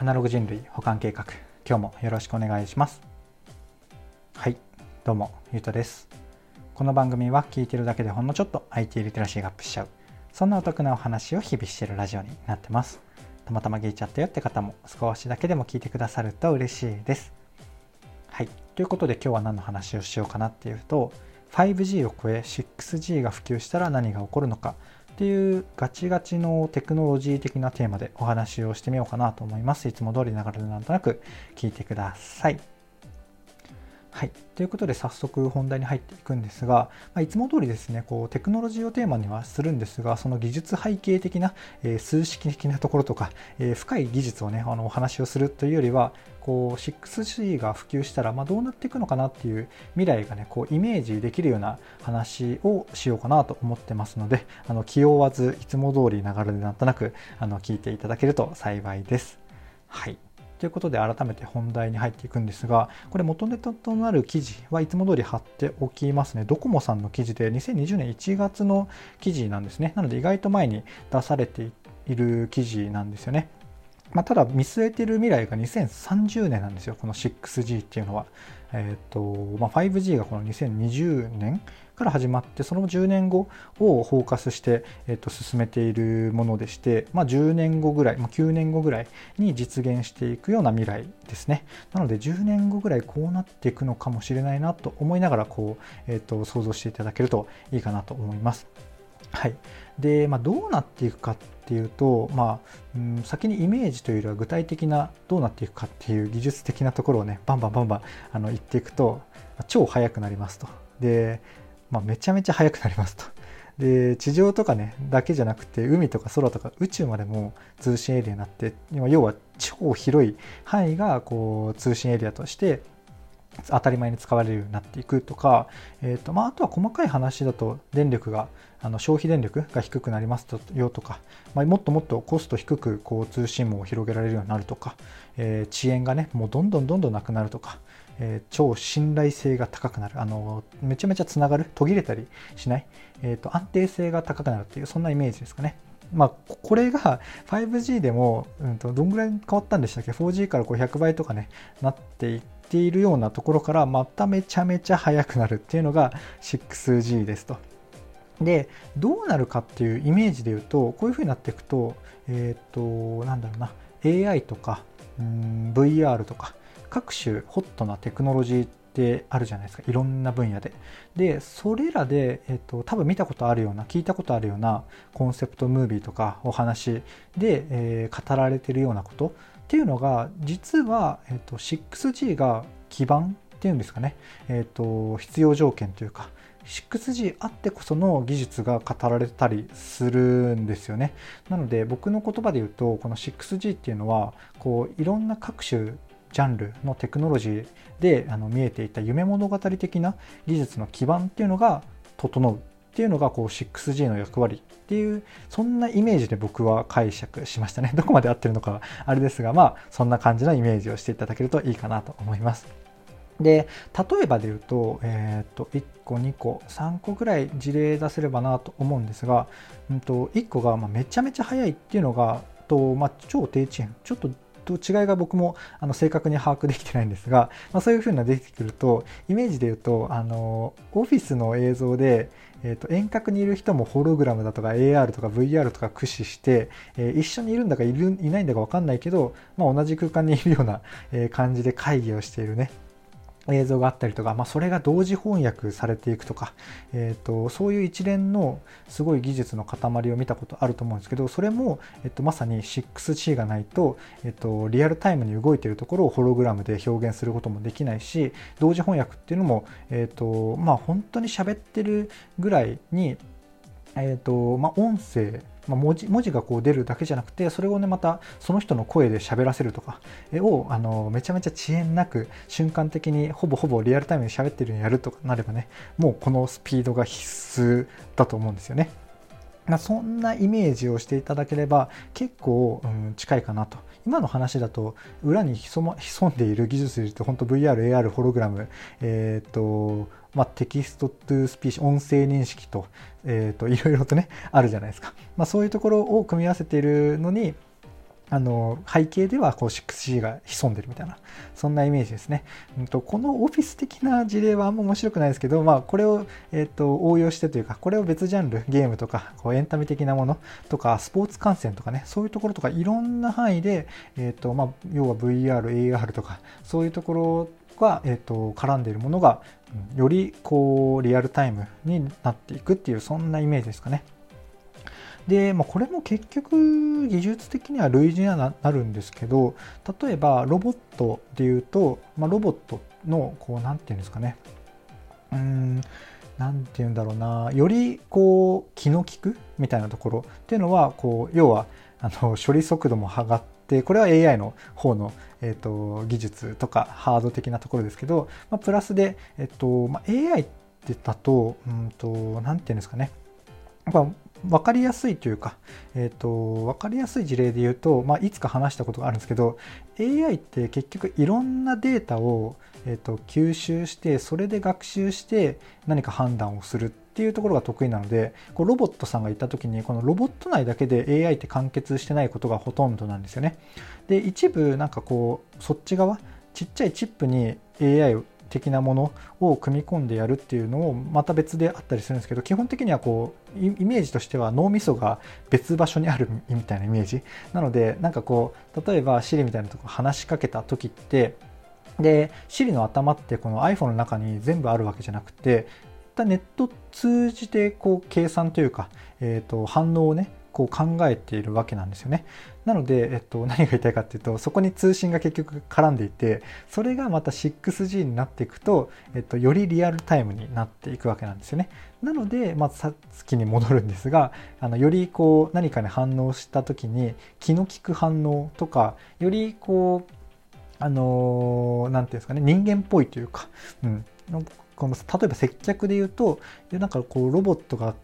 アナログ人類保管計画。今日もよろしくお願いします。はいどうもゆうとです。この番組は聞いてるだけでほんのちょっと IT リテラシーがアップしちゃう。そんなお得なお話を日々してるラジオになってます。たまたま聞いちゃったよって方も少しだけでも聞いてくださると嬉しいです。はいということで今日は何の話をしようかなっていうと 5G を超え 6G が普及したら何が起こるのかっていうガチガチのテクノロジー的なテーマでお話をしてみようかなと思います。いつも通りながらでなんとなく聞いてください。はい。ということで早速本題に入っていくんですが、まあ、いつも通りですね、こうテクノロジーをテーマにはするんですが、その技術背景的な、えー、数式的なところとか、えー、深い技術をね、あのお話をするというよりは、こう 6G が普及したら、まあ、どうなっていくのかなっていう未来がね、こうイメージできるような話をしようかなと思ってますので、あの気負わずいつも通り流れでなんとなくあの聞いていただけると幸いです。はい。ということで改めて本題に入っていくんですが、これ元ネタとなる記事はいつも通り貼っておきますね。ドコモさんの記事で2020年1月の記事なんですね。なので意外と前に出されている記事なんですよね。まあ、ただ見据えている未来が2030年なんですよ、この 6G っていうのは。え、ー、と、まあ、5G がこの2020年から始まって、その10年後をフォーカスして、えっ、と、進めているものでして、まあ、10年後ぐらい、まあ、9年後ぐらいに実現していくような未来ですね。なので、10年後ぐらいこうなっていくのかもしれないなと思いながら、こう、えっ、と、想像していただけるといいかなと思います。はい。で、まあ、どうなっていくかっていうと、まあ、うん、先にイメージというよりは具体的などうなっていくかっていう技術的なところをねバンバンバンバンあの言っていくと超速くなりますとで、まあ、めちゃめちゃ速くなりますと。で地上とかねだけじゃなくて海とか空とか宇宙までも通信エリアになって要は超広い範囲がこう通信エリアとして当たり前に使われるようになっていくとか、えーとまあ、あとは細かい話だと電力があの消費電力が低くなりますよとか、まあ、もっともっとコスト低くこう通信網を広げられるようになるとか、えー、遅延がねもうどんどんどんどんなくなるとか、えー、超信頼性が高くなる。あのめちゃめちゃつながる？途切れたりしない、えーと、安定性が高くなるっていうそんなイメージですかね。まあ、これが 5G でも、うんと、どんぐらい変わったんでしたっけ？4G から100倍とかねなっていっているようなところからまためちゃめちゃ速くなるっていうのが 6G ですと。でどうなるかっていうイメージで言うとこういうふうになっていくとえっ、ー、となんだろうな。AI とかうん VR とか各種ホットなテクノロジーってあるじゃないですか。いろんな分野で。でそれらで、えーと、多分見たことあるような聞いたことあるようなコンセプトムービーとかお話で、えー、語られてるようなこと。っていうのが実は、えーと、6G が基盤っていうんですかね、えーと必要条件というか 6G あってこその技術が語られたりするんですよね。なので僕の言葉で言うとこの 6G っていうのはこういろんな各種ジャンルのテクノロジーであの見えていた夢物語的な技術の基盤っていうのが整う。っていうのがこう 6G の役割っていうそんなイメージで僕は解釈しましたね。どこまで合ってるのかあれですがまあそんな感じのイメージをしていただけるといいかなと思います。で例えばで言うと,、えー、と1個2個3個ぐらい事例出せればなと思うんですが、うんと、1個がまめちゃめちゃ速いっていうのがと、まあ、超低遅延。ちょっとと違いが僕もあの正確に把握できてないんですが、まあ、そういう風な出てくるとイメージで言うとあのオフィスの映像で、えー、と遠隔にいる人もホログラムだとか AR とか VR とか駆使して、えー、一緒にいるんだかいるいないんだか分かんないけど、まあ、同じ空間にいるような感じで会議をしているね。映像があったりとか、まあ、それが同時翻訳されていくとか、えーと、そういう一連のすごい技術の塊を見たことあると思うんですけどそれも、えーと、まさに 6G がないと,、えーと、リアルタイムに動いているところをホログラムで表現することもできないし同時翻訳っていうのも、えーとまあ、本当に喋ってるぐらいに、えーとまあ、音声まあ、文字文字がこう出るだけじゃなくてそれをねまたその人の声で喋らせるとかをあのめちゃめちゃ遅延なく瞬間的にほぼほぼリアルタイムで喋ってるようにやるとかなればねもうこのスピードが必須だと思うんですよね。まそんなイメージをしていただければ結構、うん、近いかなと今の話だと裏に潜,、ま、潜んでいる技術で言うと本当 VR、AR、ホログラム、えっ、とまあ、 text to speech、音声認識と、えっ、ー、と、いろいろとね、あるじゃないですか。まあ、そういうところを組み合わせているのに、あの背景ではこう 6G が潜んでるみたいなそんなイメージですね、うんと、このオフィス的な事例はあんま面白くないですけど、まあ、これを、えーと、応用してというかこれを別ジャンルゲームとかこうエンタメ的なものとかスポーツ観戦とかねそういうところとかいろんな範囲で、えーとまあ、要は VR、AR とかそういうところが、えーと絡んでいるものがよりこうリアルタイムになっていくっていうそんなイメージですかね。で、まあ、これも結局技術的には類似にはなるんですけど例えばロボットでいうと、まあ、ロボットのこう何て言うんですかねうん何て言うんだろうなよりこう気の利くみたいなところっていうのはこう要はあの処理速度も上がっでこれは AI の方の、えーと、技術とかハード的なところですけど、まあ、プラスで、え、ー、とまあ、AI ってだと何、うんと、て言うんですかね。やっぱ分かりやすいというか、えーと、分かりやすい事例で言うと、まあ、いつか話したことがあるんですけど AI って結局いろんなデータを、えーと、吸収してそれで学習して何か判断をするっていうところが得意なのでこうロボットさんが言った時にこのロボット内だけで AI って完結してないことがほとんどなんですよね。で一部なんかこうそっち側ちっちゃいチップに AI 的なものを組み込んでやるっていうのをまた別であったりするんですけど基本的にはこうイメージとしては脳みそが別場所にあるみたいなイメージなのでなんかこう例えば Siri みたいなとこ話しかけた時ってで Siri の頭ってこの iPhone の中に全部あるわけじゃなくてネット通じてこう計算というか、えー、と反応をねこう考えているわけなんですよね。なので、えっと、何が言いたいかっていうとそこに通信が結局絡んでいてそれがまた 6G になっていくと、えっと、よりリアルタイムになっていくわけなんですよね。なので、まあ、さっきに戻るんですがあのよりこう何かに反応した時に気の利く反応とかよりこうあの何、て言うんですかね人間っぽいというか、うん、この例えば接客で言うとなんかこうロボットが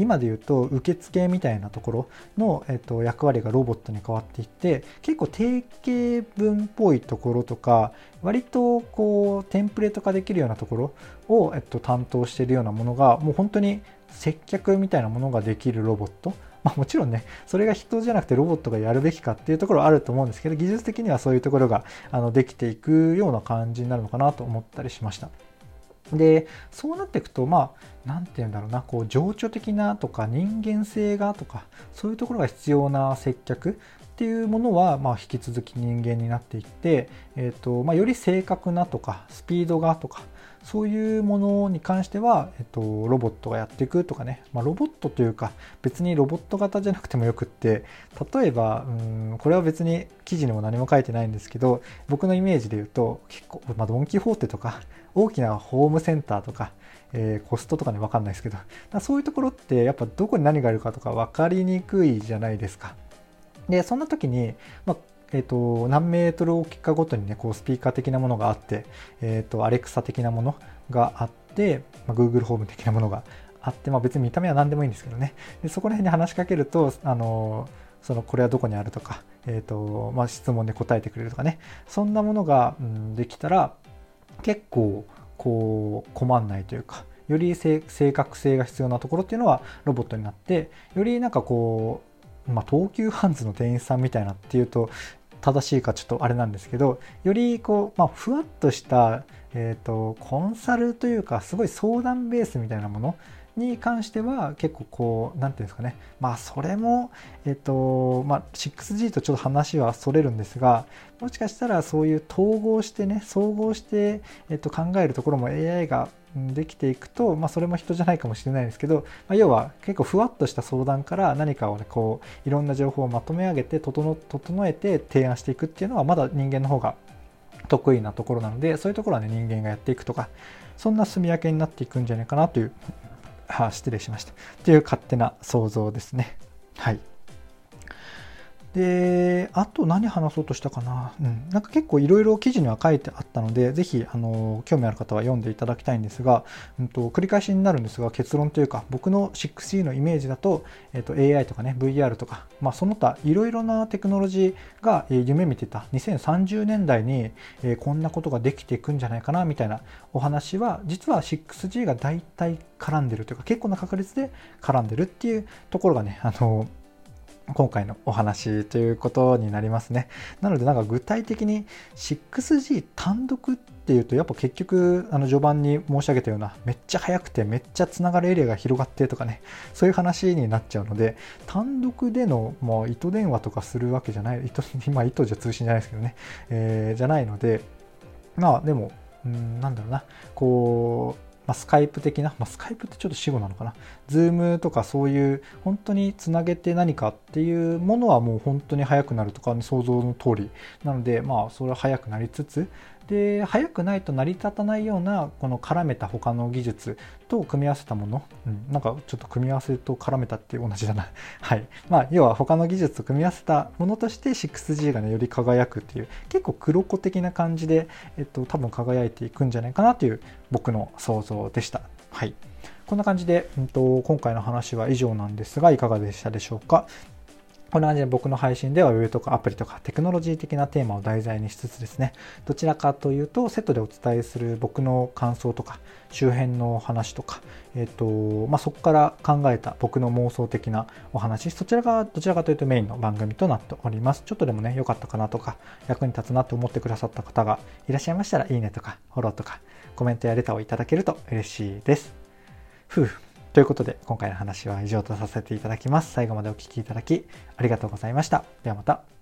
今で言うと受付みたいなところの、えっと、役割がロボットに変わっていって結構定型文っぽいところとか割とこうテンプレート化できるようなところを、えっと、担当しているようなものがもう本当に接客みたいなものができるロボットまあ、もちろんね、それが人じゃなくてロボットがやるべきかっていうところはあると思うんですけど、技術的にはそういうところがあのできていくような感じになるのかなと思ったりしました。でそうなっていくとまあ何て言うんだろうなこう情緒的なとか人間性がとかそういうところが必要な接客っていうものは、まあ、引き続き人間になっていって、えーとまあ、より正確なとかスピードがとかそういうものに関しては、えっと、ロボットがやっていくとかね、まあ、ロボットというか別にロボット型じゃなくてもよくって例えばうんこれは別に記事にも何も書いてないんですけど僕のイメージで言うと結構、まあ、ドン・キホーテとか大きなホームセンターとか、えー、コストとかね分かんないですけどそういうところってやっぱどこに何があるかとか分かりにくいじゃないですか。でそんな時に、まあえーと、何メートル大きかごとにねこうスピーカー的なものがあって、えーと、アレクサ的なものがあって、まあ、Google ホーム的なものがあって、まあ、別に見た目は何でもいいんですけどねでそこら辺に話しかけるとあのそのこれはどこにあるとか、えーとまあ、質問で答えてくれるとかねそんなものが、うん、できたら結構こう困んないというかより正確性が必要なところっていうのはロボットになってよりなんかこう、まあ、東急ハンズの店員さんみたいなっていうと正しいかちょっとあれなんですけどよりこう、まあ、ふわっとした、えーと、コンサルというかすごい相談ベースみたいなものに関しては結構こう何て言うんですかね。まあそれもえっ、とまあ 6G とちょっと話はそれるんですがもしかしたらそういう統合してね総合して、えー、と考えるところも AI ができていくと、まあ、それも人じゃないかもしれないですけど、まあ、要は結構ふわっとした相談から何かをねこういろんな情報をまとめ上げて整整えて提案していくっていうのはまだ人間の方が得意なところなのでそういうところはね人間がやっていくとかそんな住み分けになっていくんじゃないかなというあ失礼しました。という勝手な想像ですね。はい。で、あと何話そうとしたかな。うん。なんか結構いろいろ記事には書いてあったので、ぜひ、あの、興味ある方は読んでいただきたいんですが、うんと、繰り返しになるんですが、結論というか、僕の 6G のイメージだと、えっと、AI とかね、VR とか、まあ、その他、いろいろなテクノロジーが、夢見てた2030年代に、えこんなことができていくんじゃないかな、みたいなお話は、実は 6G が大体絡んでるというか、結構な確率で絡んでるっていうところがね、あの、今回のお話ということになりますね。なのでなんか具体的に 6G 単独っていうとやっぱ結局あの序盤に申し上げたようなめっちゃ速くてめっちゃつながるエリアが広がってとかねそういう話になっちゃうので単独でのもう糸電話とかするわけじゃない糸 今糸じゃ通信じゃないですけどね、えー、じゃないのでまあでもうんなんだろうなこうまあ、スカイプ的な、まあ、スカイプってちょっと死語なのかな、ズームとかそういう本当につなげて何かっていうものはもう本当に早くなるとか、ね、想像の通り。なので、まあ、それは早くなりつつ、で速くないと成り立たないようなこの絡めた他の技術と組み合わせたもの、うん、なんかちょっと組み合わせと絡めたって同じだな はい。まあ要は他の技術と組み合わせたものとして 6G がねより輝くっていう結構黒子的な感じで、えっと、多分輝いていくんじゃないかなという僕の想像でした。はい。こんな感じで、うんと、今回の話は以上なんですがいかがでしたでしょうか？こんな感じで僕の配信では Web とかアプリとかテクノロジー的なテーマを題材にしつつですね、どちらかというとセットでお伝えする僕の感想とか周辺の話とか、えっ、ー、と、まあ、そこから考えた僕の妄想的なお話、そちらがどちらかというとメインの番組となっております。ちょっとでもね、良かったかなとか、役に立つなと思ってくださった方がいらっしゃいましたら、いいねとかフォローとかコメントやレターをいただけると嬉しいです。ふうということで、今回の話は以上とさせていただきます。最後までお聴きいただきありがとうございました。ではまた。